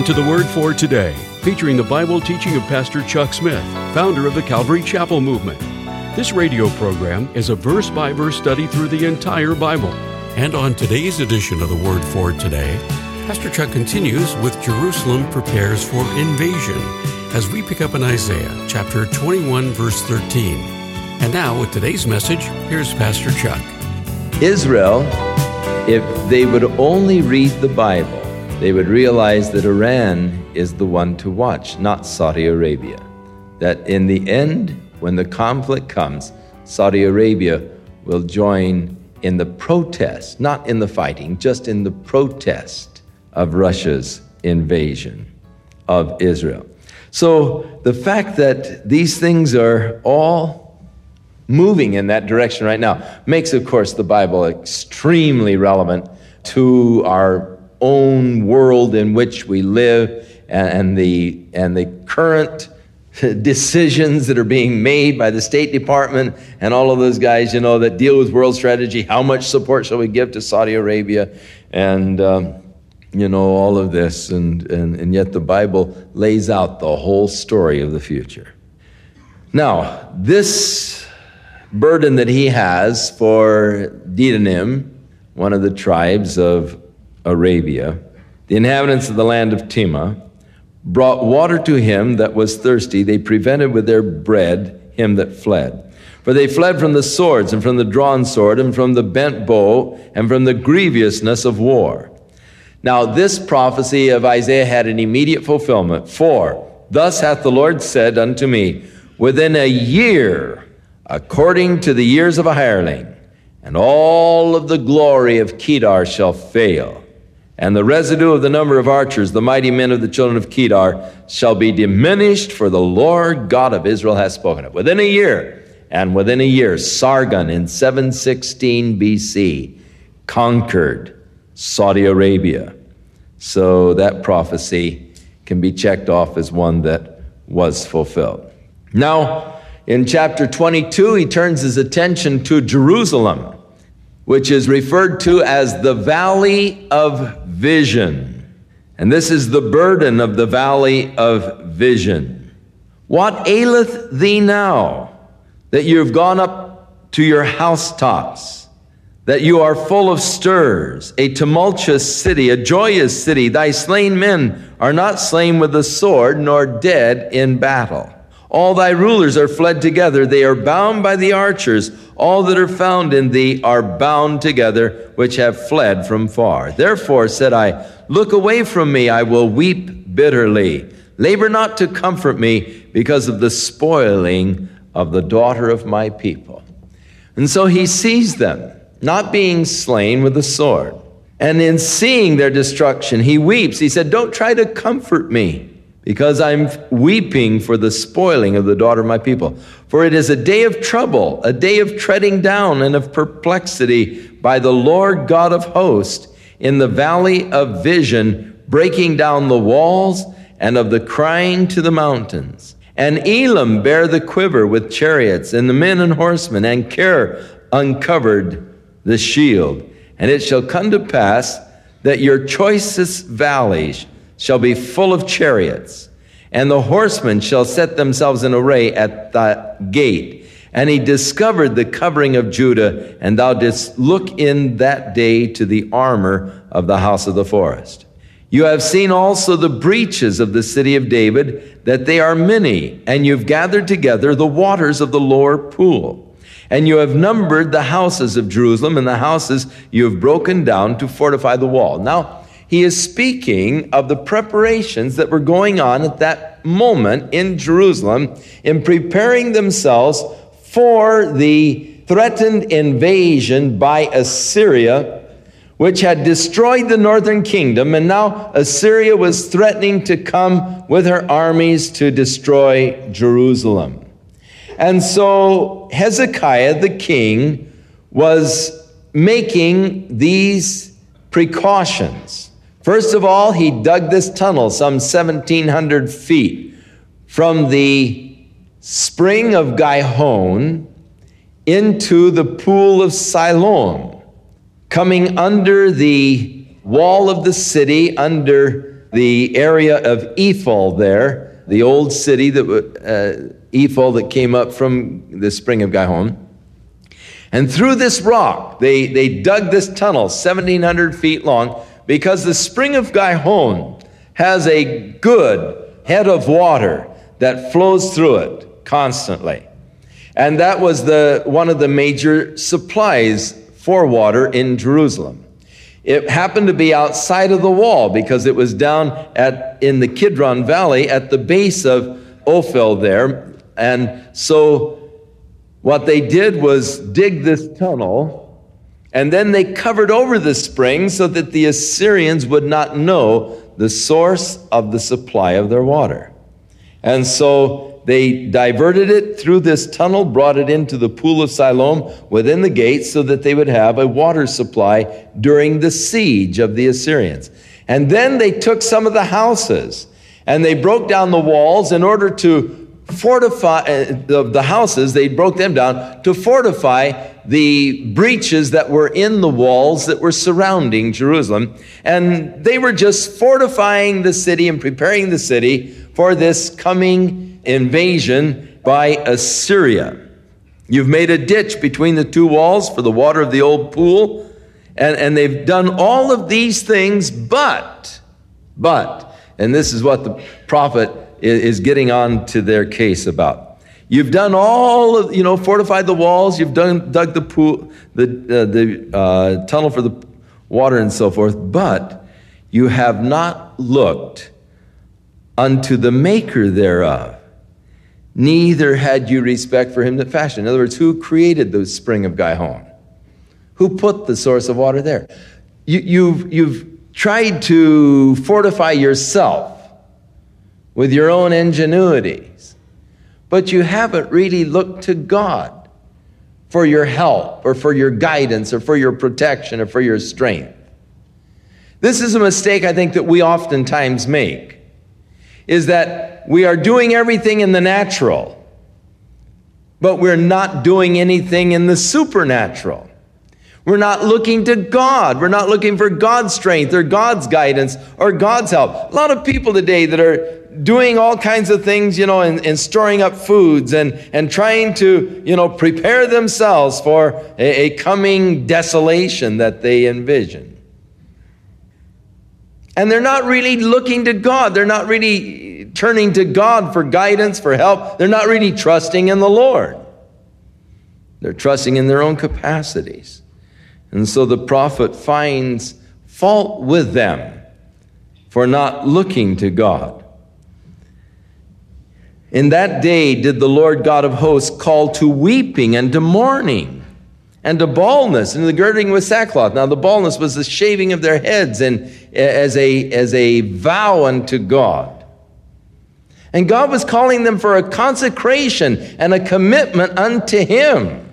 Welcome to the Word for Today, featuring the Bible teaching of Pastor Chuck Smith, founder of the Calvary Chapel Movement. This radio program is a verse by verse study through the entire Bible. And on today's edition of the Word for Today, Pastor Chuck continues with Jerusalem prepares for invasion as we pick up in Isaiah chapter 21, verse 13. And now, with today's message, here's Pastor Chuck. Israel, if they would only read the Bible, they would realize that Iran is the one to watch, not Saudi Arabia. That in the end, when the conflict comes, Saudi Arabia will join in the protest, not in the fighting, just in the protest of Russia's invasion of Israel. So the fact that these things are all moving in that direction right now makes, of course, the Bible extremely relevant to our own world in which we live and, the, and the current decisions that are being made by the State Department and all of those guys, you know, that deal with world strategy. How much support shall we give to Saudi Arabia? And, um, you know, all of this. And, and, and yet the Bible lays out the whole story of the future. Now, this burden that he has for Dedanim, one of the tribes of Arabia, the inhabitants of the land of Tema, brought water to him that was thirsty. They prevented with their bread him that fled. For they fled from the swords and from the drawn sword and from the bent bow and from the grievousness of war. Now, this prophecy of Isaiah had an immediate fulfillment. For, thus hath the Lord said unto me, within a year, according to the years of a hireling, and all of the glory of Kedar shall fail and the residue of the number of archers, the mighty men of the children of Kedar, shall be diminished, for the Lord God of Israel has spoken it. Within a year, and within a year, Sargon in 716 BC conquered Saudi Arabia. So that prophecy can be checked off as one that was fulfilled. Now, in chapter 22, he turns his attention to Jerusalem which is referred to as the valley of vision. And this is the burden of the valley of vision. What aileth thee now that you have gone up to your housetops, that you are full of stirs, a tumultuous city, a joyous city? Thy slain men are not slain with the sword, nor dead in battle. All thy rulers are fled together. They are bound by the archers. All that are found in thee are bound together, which have fled from far. Therefore said I, Look away from me, I will weep bitterly. Labor not to comfort me because of the spoiling of the daughter of my people. And so he sees them, not being slain with the sword. And in seeing their destruction, he weeps. He said, Don't try to comfort me because I'm weeping for the spoiling of the daughter of my people. For it is a day of trouble, a day of treading down and of perplexity by the Lord God of hosts in the valley of vision, breaking down the walls and of the crying to the mountains. And Elam bare the quiver with chariots and the men and horsemen, and Kir uncovered the shield. And it shall come to pass that your choicest valleys shall be full of chariots, and the horsemen shall set themselves in array at the gate. And he discovered the covering of Judah, and thou didst look in that day to the armor of the house of the forest. You have seen also the breaches of the city of David, that they are many, and you've gathered together the waters of the lower pool. And you have numbered the houses of Jerusalem, and the houses you have broken down to fortify the wall. Now, he is speaking of the preparations that were going on at that moment in Jerusalem in preparing themselves for the threatened invasion by Assyria, which had destroyed the northern kingdom, and now Assyria was threatening to come with her armies to destroy Jerusalem. And so Hezekiah the king was making these precautions. First of all, he dug this tunnel some 1,700 feet from the spring of Gihon into the pool of Siloam, coming under the wall of the city, under the area of Ophel there, the old city that uh, that came up from the spring of Gihon. And through this rock, they, they dug this tunnel, 1,700 feet long, because the spring of Gihon has a good head of water that flows through it constantly. And that was the, one of the major supplies for water in Jerusalem. It happened to be outside of the wall because it was down at, in the Kidron Valley at the base of Ophel there. And so what they did was dig this tunnel and then they covered over the spring so that the Assyrians would not know the source of the supply of their water. And so they diverted it through this tunnel, brought it into the pool of Siloam within the gate so that they would have a water supply during the siege of the Assyrians. And then they took some of the houses and they broke down the walls in order to fortify uh, the, the houses, they broke them down to fortify the breaches that were in the walls that were surrounding Jerusalem. And they were just fortifying the city and preparing the city for this coming invasion by Assyria. You've made a ditch between the two walls for the water of the old pool. And, and they've done all of these things, but, but, and this is what the prophet is getting on to their case about. You've done all of, you know, fortified the walls, you've done, dug the pool, the, uh, the uh, tunnel for the water and so forth, but you have not looked unto the maker thereof. Neither had you respect for him that fashioned. In other words, who created the spring of Gihon? Who put the source of water there? You, you've, you've tried to fortify yourself with your own ingenuities, but you haven't really looked to God for your help or for your guidance or for your protection or for your strength. This is a mistake I think that we oftentimes make is that we are doing everything in the natural, but we're not doing anything in the supernatural. We're not looking to God. We're not looking for God's strength or God's guidance or God's help. A lot of people today that are doing all kinds of things, you know, and, and storing up foods and, and trying to, you know, prepare themselves for a, a coming desolation that they envision. And they're not really looking to God. They're not really turning to God for guidance, for help. They're not really trusting in the Lord. They're trusting in their own capacities. And so the prophet finds fault with them for not looking to God. In that day did the Lord God of hosts call to weeping and to mourning and to baldness and the girding with sackcloth. Now the baldness was the shaving of their heads and as a, as a vow unto God. And God was calling them for a consecration and a commitment unto Him.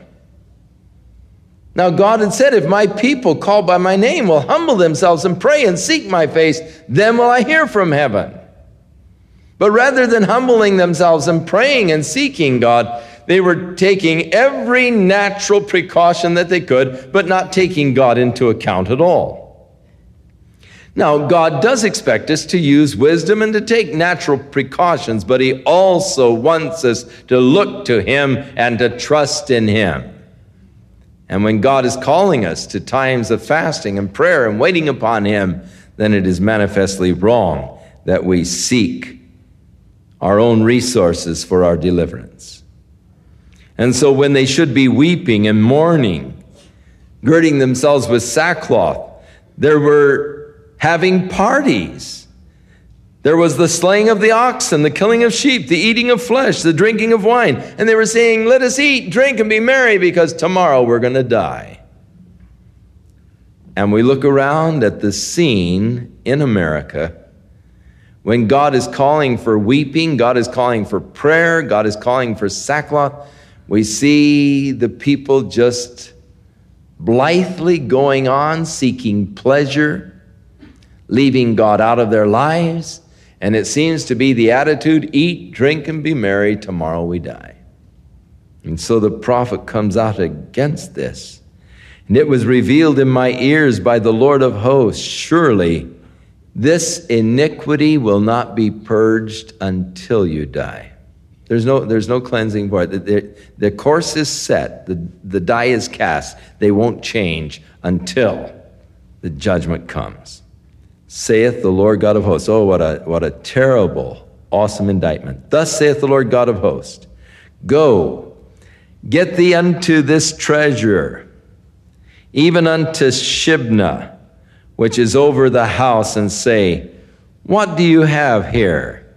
Now, God had said, If my people called by my name will humble themselves and pray and seek my face, then will I hear from heaven. But rather than humbling themselves and praying and seeking God, they were taking every natural precaution that they could, but not taking God into account at all. Now, God does expect us to use wisdom and to take natural precautions, but He also wants us to look to Him and to trust in Him. And when God is calling us to times of fasting and prayer and waiting upon Him, then it is manifestly wrong that we seek our own resources for our deliverance. And so when they should be weeping and mourning, girding themselves with sackcloth, there were having parties there was the slaying of the oxen, the killing of sheep, the eating of flesh, the drinking of wine. And they were saying, Let us eat, drink, and be merry because tomorrow we're going to die. And we look around at the scene in America when God is calling for weeping, God is calling for prayer, God is calling for sackcloth. We see the people just blithely going on, seeking pleasure, leaving God out of their lives and it seems to be the attitude eat, drink, and be merry, tomorrow we die. And so the prophet comes out against this. And it was revealed in my ears by the Lord of hosts surely This iniquity will not be purged until you die. There's no, there's no cleansing for it. The, the, the course is set, the, the die is cast. They won't change until the judgment comes. Saith the Lord God of hosts. Oh, what a, what a terrible, awesome indictment. Thus saith the Lord God of hosts Go, get thee unto this treasure, even unto Shebna, which is over the house, and say, What do you have here?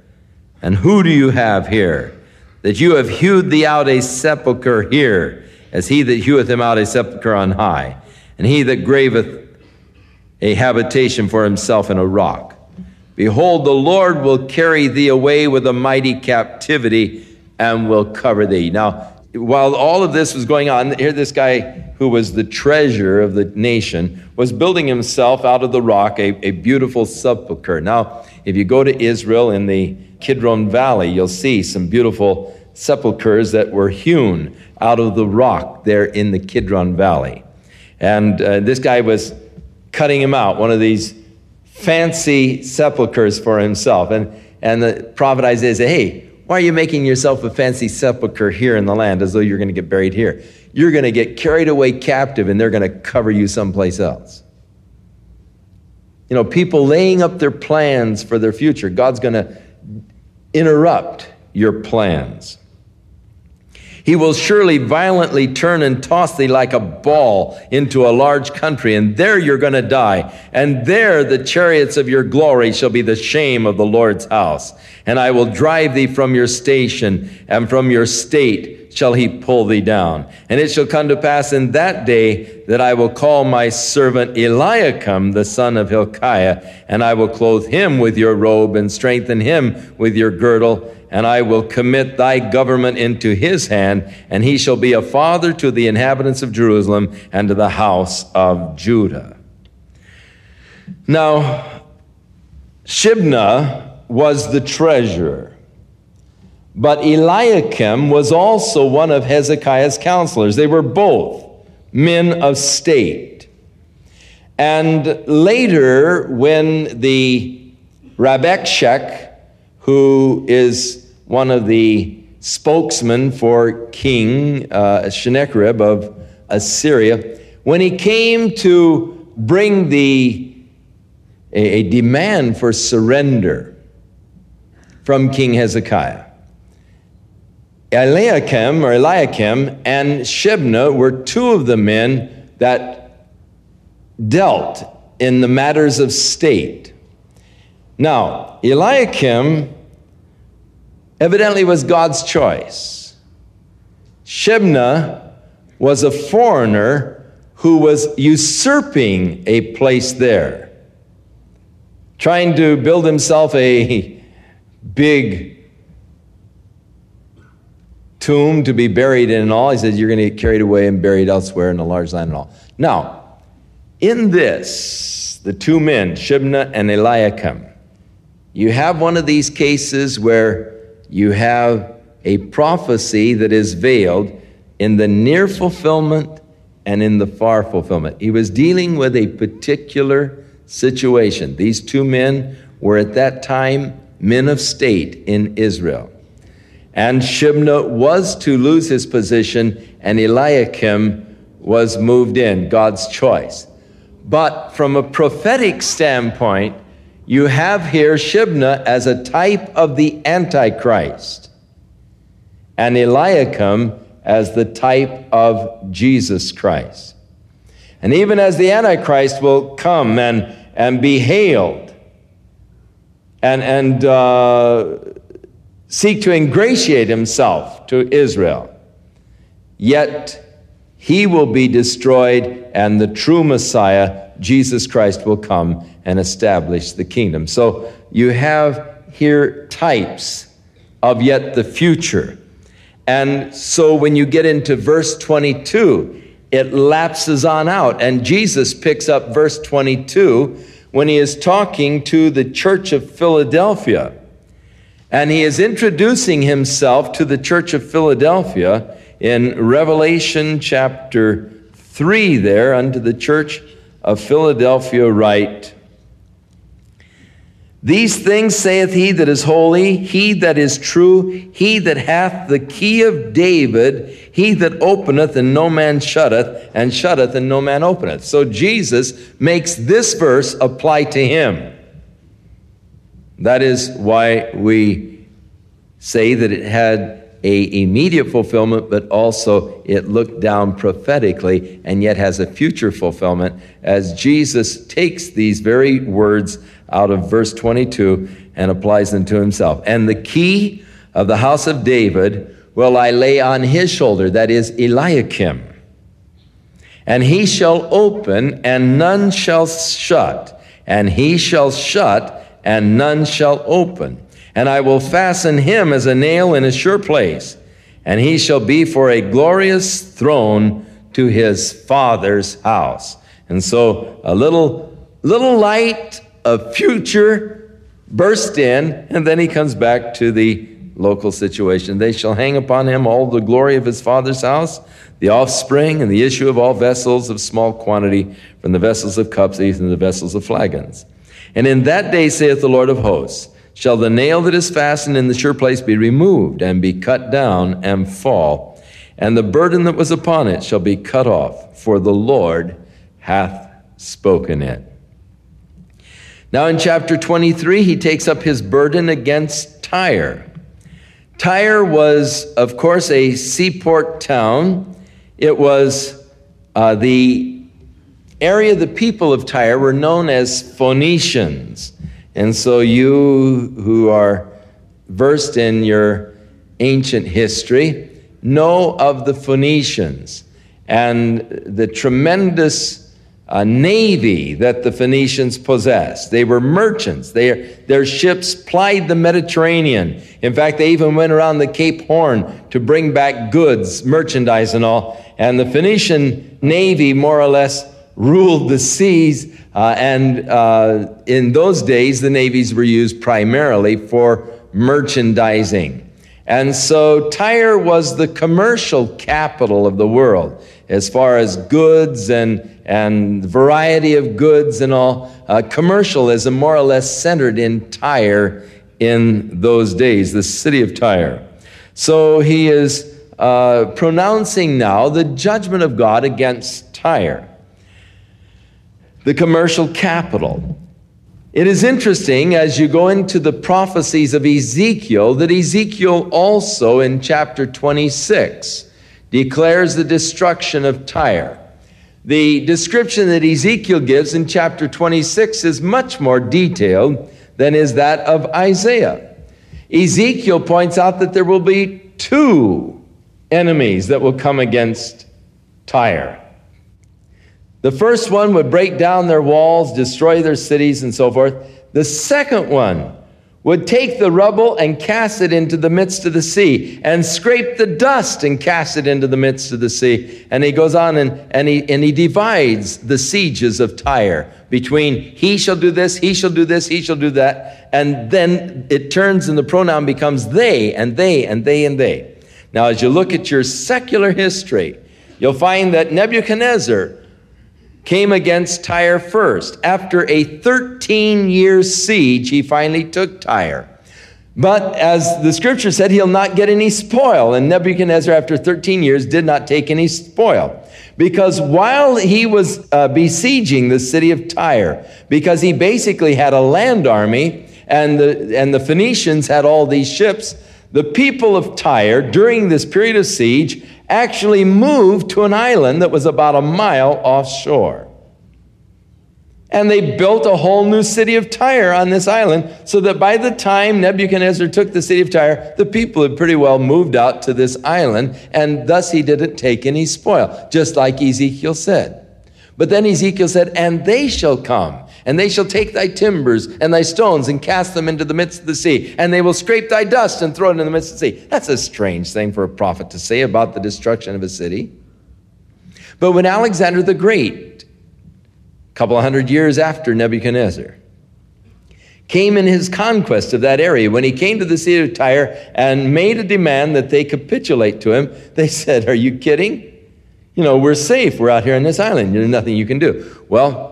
And who do you have here? that you have hewed thee out a sepulchre here, as he that heweth him out a sepulchre on high, and he that graveth a habitation for himself in a rock. Behold, the Lord will carry thee away with a mighty captivity and will cover thee. Now, while all of this was going on, here this guy who was the treasure of the nation was building himself out of the rock a, a beautiful sepulchre. Now, if you go to Israel in the Kidron Valley, you'll see some beautiful sepulchres that were hewn out of the rock there in the Kidron Valley. And uh, this guy was cutting him out, one of these fancy sepulchres for himself. And, and the prophet Isaiah said, Hey, why are you making yourself a fancy sepulchre here in the land as though you're going to get buried here? You're going to get carried away captive and they're going to cover you someplace else. You know, people laying up their plans for their future. God's going to interrupt your plans. He will surely violently turn and toss thee like a ball into a large country, and there you're going to die. And there the chariots of your glory shall be the shame of the Lord's house. And I will drive thee from your station, and from your state shall he pull thee down. And it shall come to pass in that day that I will call my servant Eliakim, the son of Hilkiah, and I will clothe him with your robe and strengthen him with your girdle, and I will commit thy government into his hand, and he shall be a father to the inhabitants of Jerusalem and to the house of Judah. Now, Shebna was the treasurer. But Eliakim was also one of Hezekiah's counselors. They were both men of state. And later, when the Rabshakeh, who is one of the spokesmen for King uh, Sennacherib of Assyria, when he came to bring the, a, a demand for surrender from King Hezekiah, Eliakim or Eliakim and Shebna were two of the men that dealt in the matters of state. Now, Eliakim evidently was God's choice. Shebna was a foreigner who was usurping a place there, trying to build himself a big tomb to be buried in and all. He says, You're going to get carried away and buried elsewhere in a large land and all. Now, in this, the two men, Shibna and Eliakim, you have one of these cases where you have a prophecy that is veiled in the near fulfillment and in the far fulfillment. He was dealing with a particular situation. These two men were at that time men of state in Israel. And Shebna was to lose his position, and Eliakim was moved in, God's choice. But from a prophetic standpoint, you have here Shibna as a type of the Antichrist, and Eliakim as the type of Jesus Christ. And even as the Antichrist will come and, and be hailed and, and uh, seek to ingratiate himself to Israel. Yet he will be destroyed, and the true Messiah, Jesus Christ, will come and establish the kingdom. So you have here types of yet the future. And so when you get into verse 22, it lapses on out. And Jesus picks up verse 22 when he is talking to the church of Philadelphia. And he is introducing himself to the church of Philadelphia in Revelation chapter 3, there, unto the church of Philadelphia, write These things saith he that is holy, he that is true, he that hath the key of David, he that openeth and no man shutteth, and shutteth and no man openeth. So Jesus makes this verse apply to him. That is why we say that it had a immediate fulfillment, but also it looked down prophetically and yet has a future fulfillment as Jesus takes these very words out of verse 22 and applies them to himself. And the key of the house of David will I lay on his shoulder, that is Eliakim. And he shall open, and none shall shut, and he shall shut, and none shall open and I will fasten him as a nail in a sure place, and he shall be for a glorious throne to his father's house. And so a little, little light of future burst in, and then he comes back to the local situation. They shall hang upon him all the glory of his father's house, the offspring and the issue of all vessels of small quantity, from the vessels of cups, even the vessels of flagons. And in that day, saith the Lord of hosts, shall the nail that is fastened in the sure place be removed and be cut down and fall, and the burden that was upon it shall be cut off, for the Lord hath spoken it. Now, in chapter 23, he takes up his burden against Tyre. Tyre was, of course, a seaport town. It was uh, the area, the people of Tyre were known as Phoenicians. And so, you who are versed in your ancient history know of the Phoenicians and the tremendous uh, navy that the Phoenicians possessed. They were merchants. They, their ships plied the Mediterranean. In fact, they even went around the Cape Horn to bring back goods, merchandise, and all. And the Phoenician navy more or less ruled the seas uh, and uh, in those days, the navies were used primarily for merchandising. And so Tyre was the commercial capital of the world as far as goods and, and variety of goods and all. Uh, commercialism more or less centered in Tyre in those days, the city of Tyre. So he is uh, pronouncing now the judgment of God against Tyre the commercial capital. It is interesting as you go into the prophecies of Ezekiel that Ezekiel also in chapter 26 declares the destruction of Tyre. The description that Ezekiel gives in chapter 26 is much more detailed than is that of Isaiah. Ezekiel points out that there will be two enemies that will come against Tyre. The first one would break down their walls, destroy their cities, and so forth. The second one would take the rubble and cast it into the midst of the sea, and scrape the dust and cast it into the midst of the sea. And he goes on and, and, he, and he divides the sieges of Tyre between he shall do this, he shall do this, he shall do that. And then it turns and the pronoun becomes they, and they, and they, and they. Now, as you look at your secular history, you'll find that Nebuchadnezzar came against Tyre first. After a 13 year siege, he finally took Tyre. But as the scripture said, he'll not get any spoil. And Nebuchadnezzar, after 13 years, did not take any spoil. Because while he was uh, besieging the city of Tyre, because he basically had a land army and the, and the Phoenicians had all these ships, the people of Tyre, during this period of siege, actually moved to an island that was about a mile offshore. And they built a whole new city of Tyre on this island, so that by the time Nebuchadnezzar took the city of Tyre, the people had pretty well moved out to this island, and thus he didn't take any spoil, just like Ezekiel said. But then Ezekiel said, And they shall come and they shall take thy timbers and thy stones and cast them into the midst of the sea, and they will scrape thy dust and throw it in the midst of the sea. That's a strange thing for a prophet to say about the destruction of a city. But when Alexander the Great, a couple of hundred years after Nebuchadnezzar, came in his conquest of that area, when he came to the city of Tyre and made a demand that they capitulate to him, they said, Are you kidding? You know, we're safe. We're out here on this island. There's nothing you can do. Well,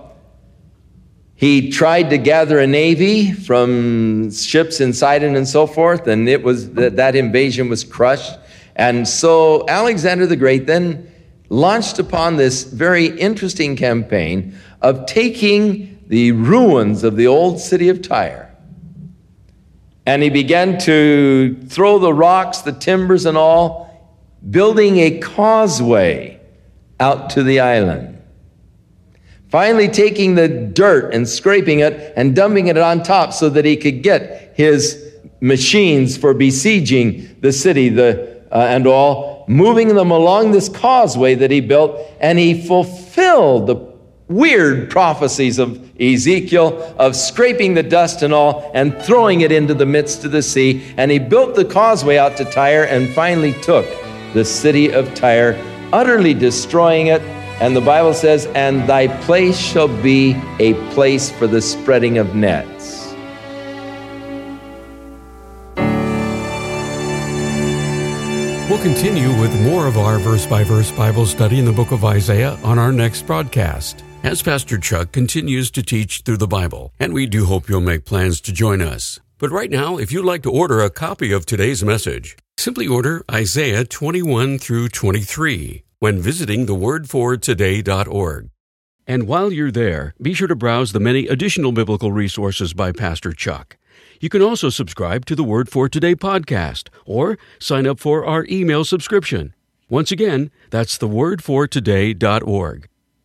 He tried to gather a navy from ships in Sidon and so forth, and it was that, that invasion was crushed. And so Alexander the Great then launched upon this very interesting campaign of taking the ruins of the old city of Tyre. And he began to throw the rocks, the timbers, and all, building a causeway out to the island. Finally, taking the dirt and scraping it and dumping it on top so that he could get his machines for besieging the city the, uh, and all, moving them along this causeway that he built, and he fulfilled the weird prophecies of Ezekiel of scraping the dust and all and throwing it into the midst of the sea. And he built the causeway out to Tyre and finally took the city of Tyre, utterly destroying it. And the Bible says, And thy place shall be a place for the spreading of nets. We'll continue with more of our verse by verse Bible study in the book of Isaiah on our next broadcast as Pastor Chuck continues to teach through the Bible, and we do hope you'll make plans to join us. But right now, if you'd like to order a copy of today's message, simply order Isaiah 21 through 23 when visiting thewordfortoday.org. And while you're there, be sure to browse the many additional biblical resources by Pastor Chuck. You can also subscribe to the Word for Today podcast or sign up for our email subscription. Once again, that's thewordfortoday.org.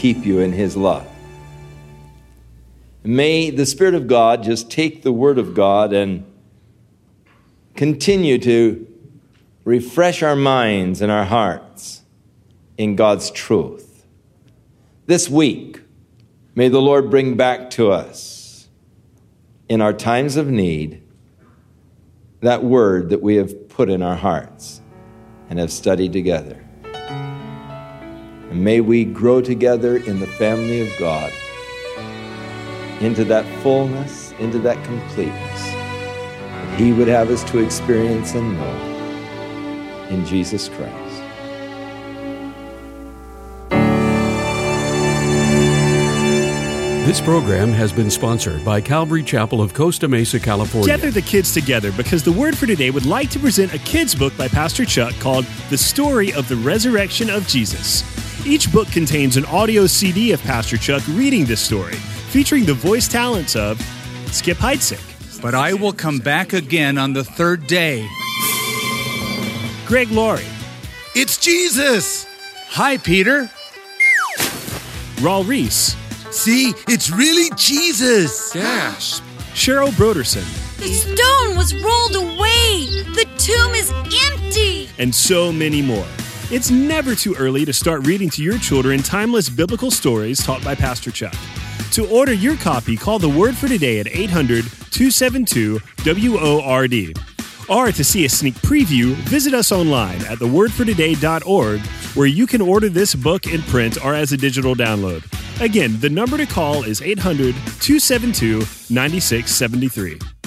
keep you in His love. May the Spirit of God just take the Word of God and continue to refresh our minds and our hearts in God's truth. This week, may the Lord bring back to us in our times of need that word that we have put in our hearts and have studied together. And may we grow together in the family of God into that fullness, into that completeness that He would have us to experience and know in Jesus Christ. This program has been sponsored by Calvary Chapel of Costa Mesa, California. Gather the kids together because the Word for Today would like to present a kids' book by Pastor Chuck called The Story of the Resurrection of Jesus. Each book contains an audio CD of Pastor Chuck reading this story, featuring the voice talents of Skip Heitzig. But I will come back again on the third day. Greg Laurie. It's Jesus! Hi, Peter. Raul Ries. See, it's really Jesus! Gosh. Cheryl Brodersen. The stone was rolled away! The tomb is empty! And so many more. It's never too early to start reading to your children timeless biblical stories taught by Pastor Chuck. To order your copy, call the Word for Today at 800 272 WORD. Or to see a sneak preview, visit us online at thewordfortoday.org, where you can order this book in print or as a digital download. Again, the number to call is 800 272 9673.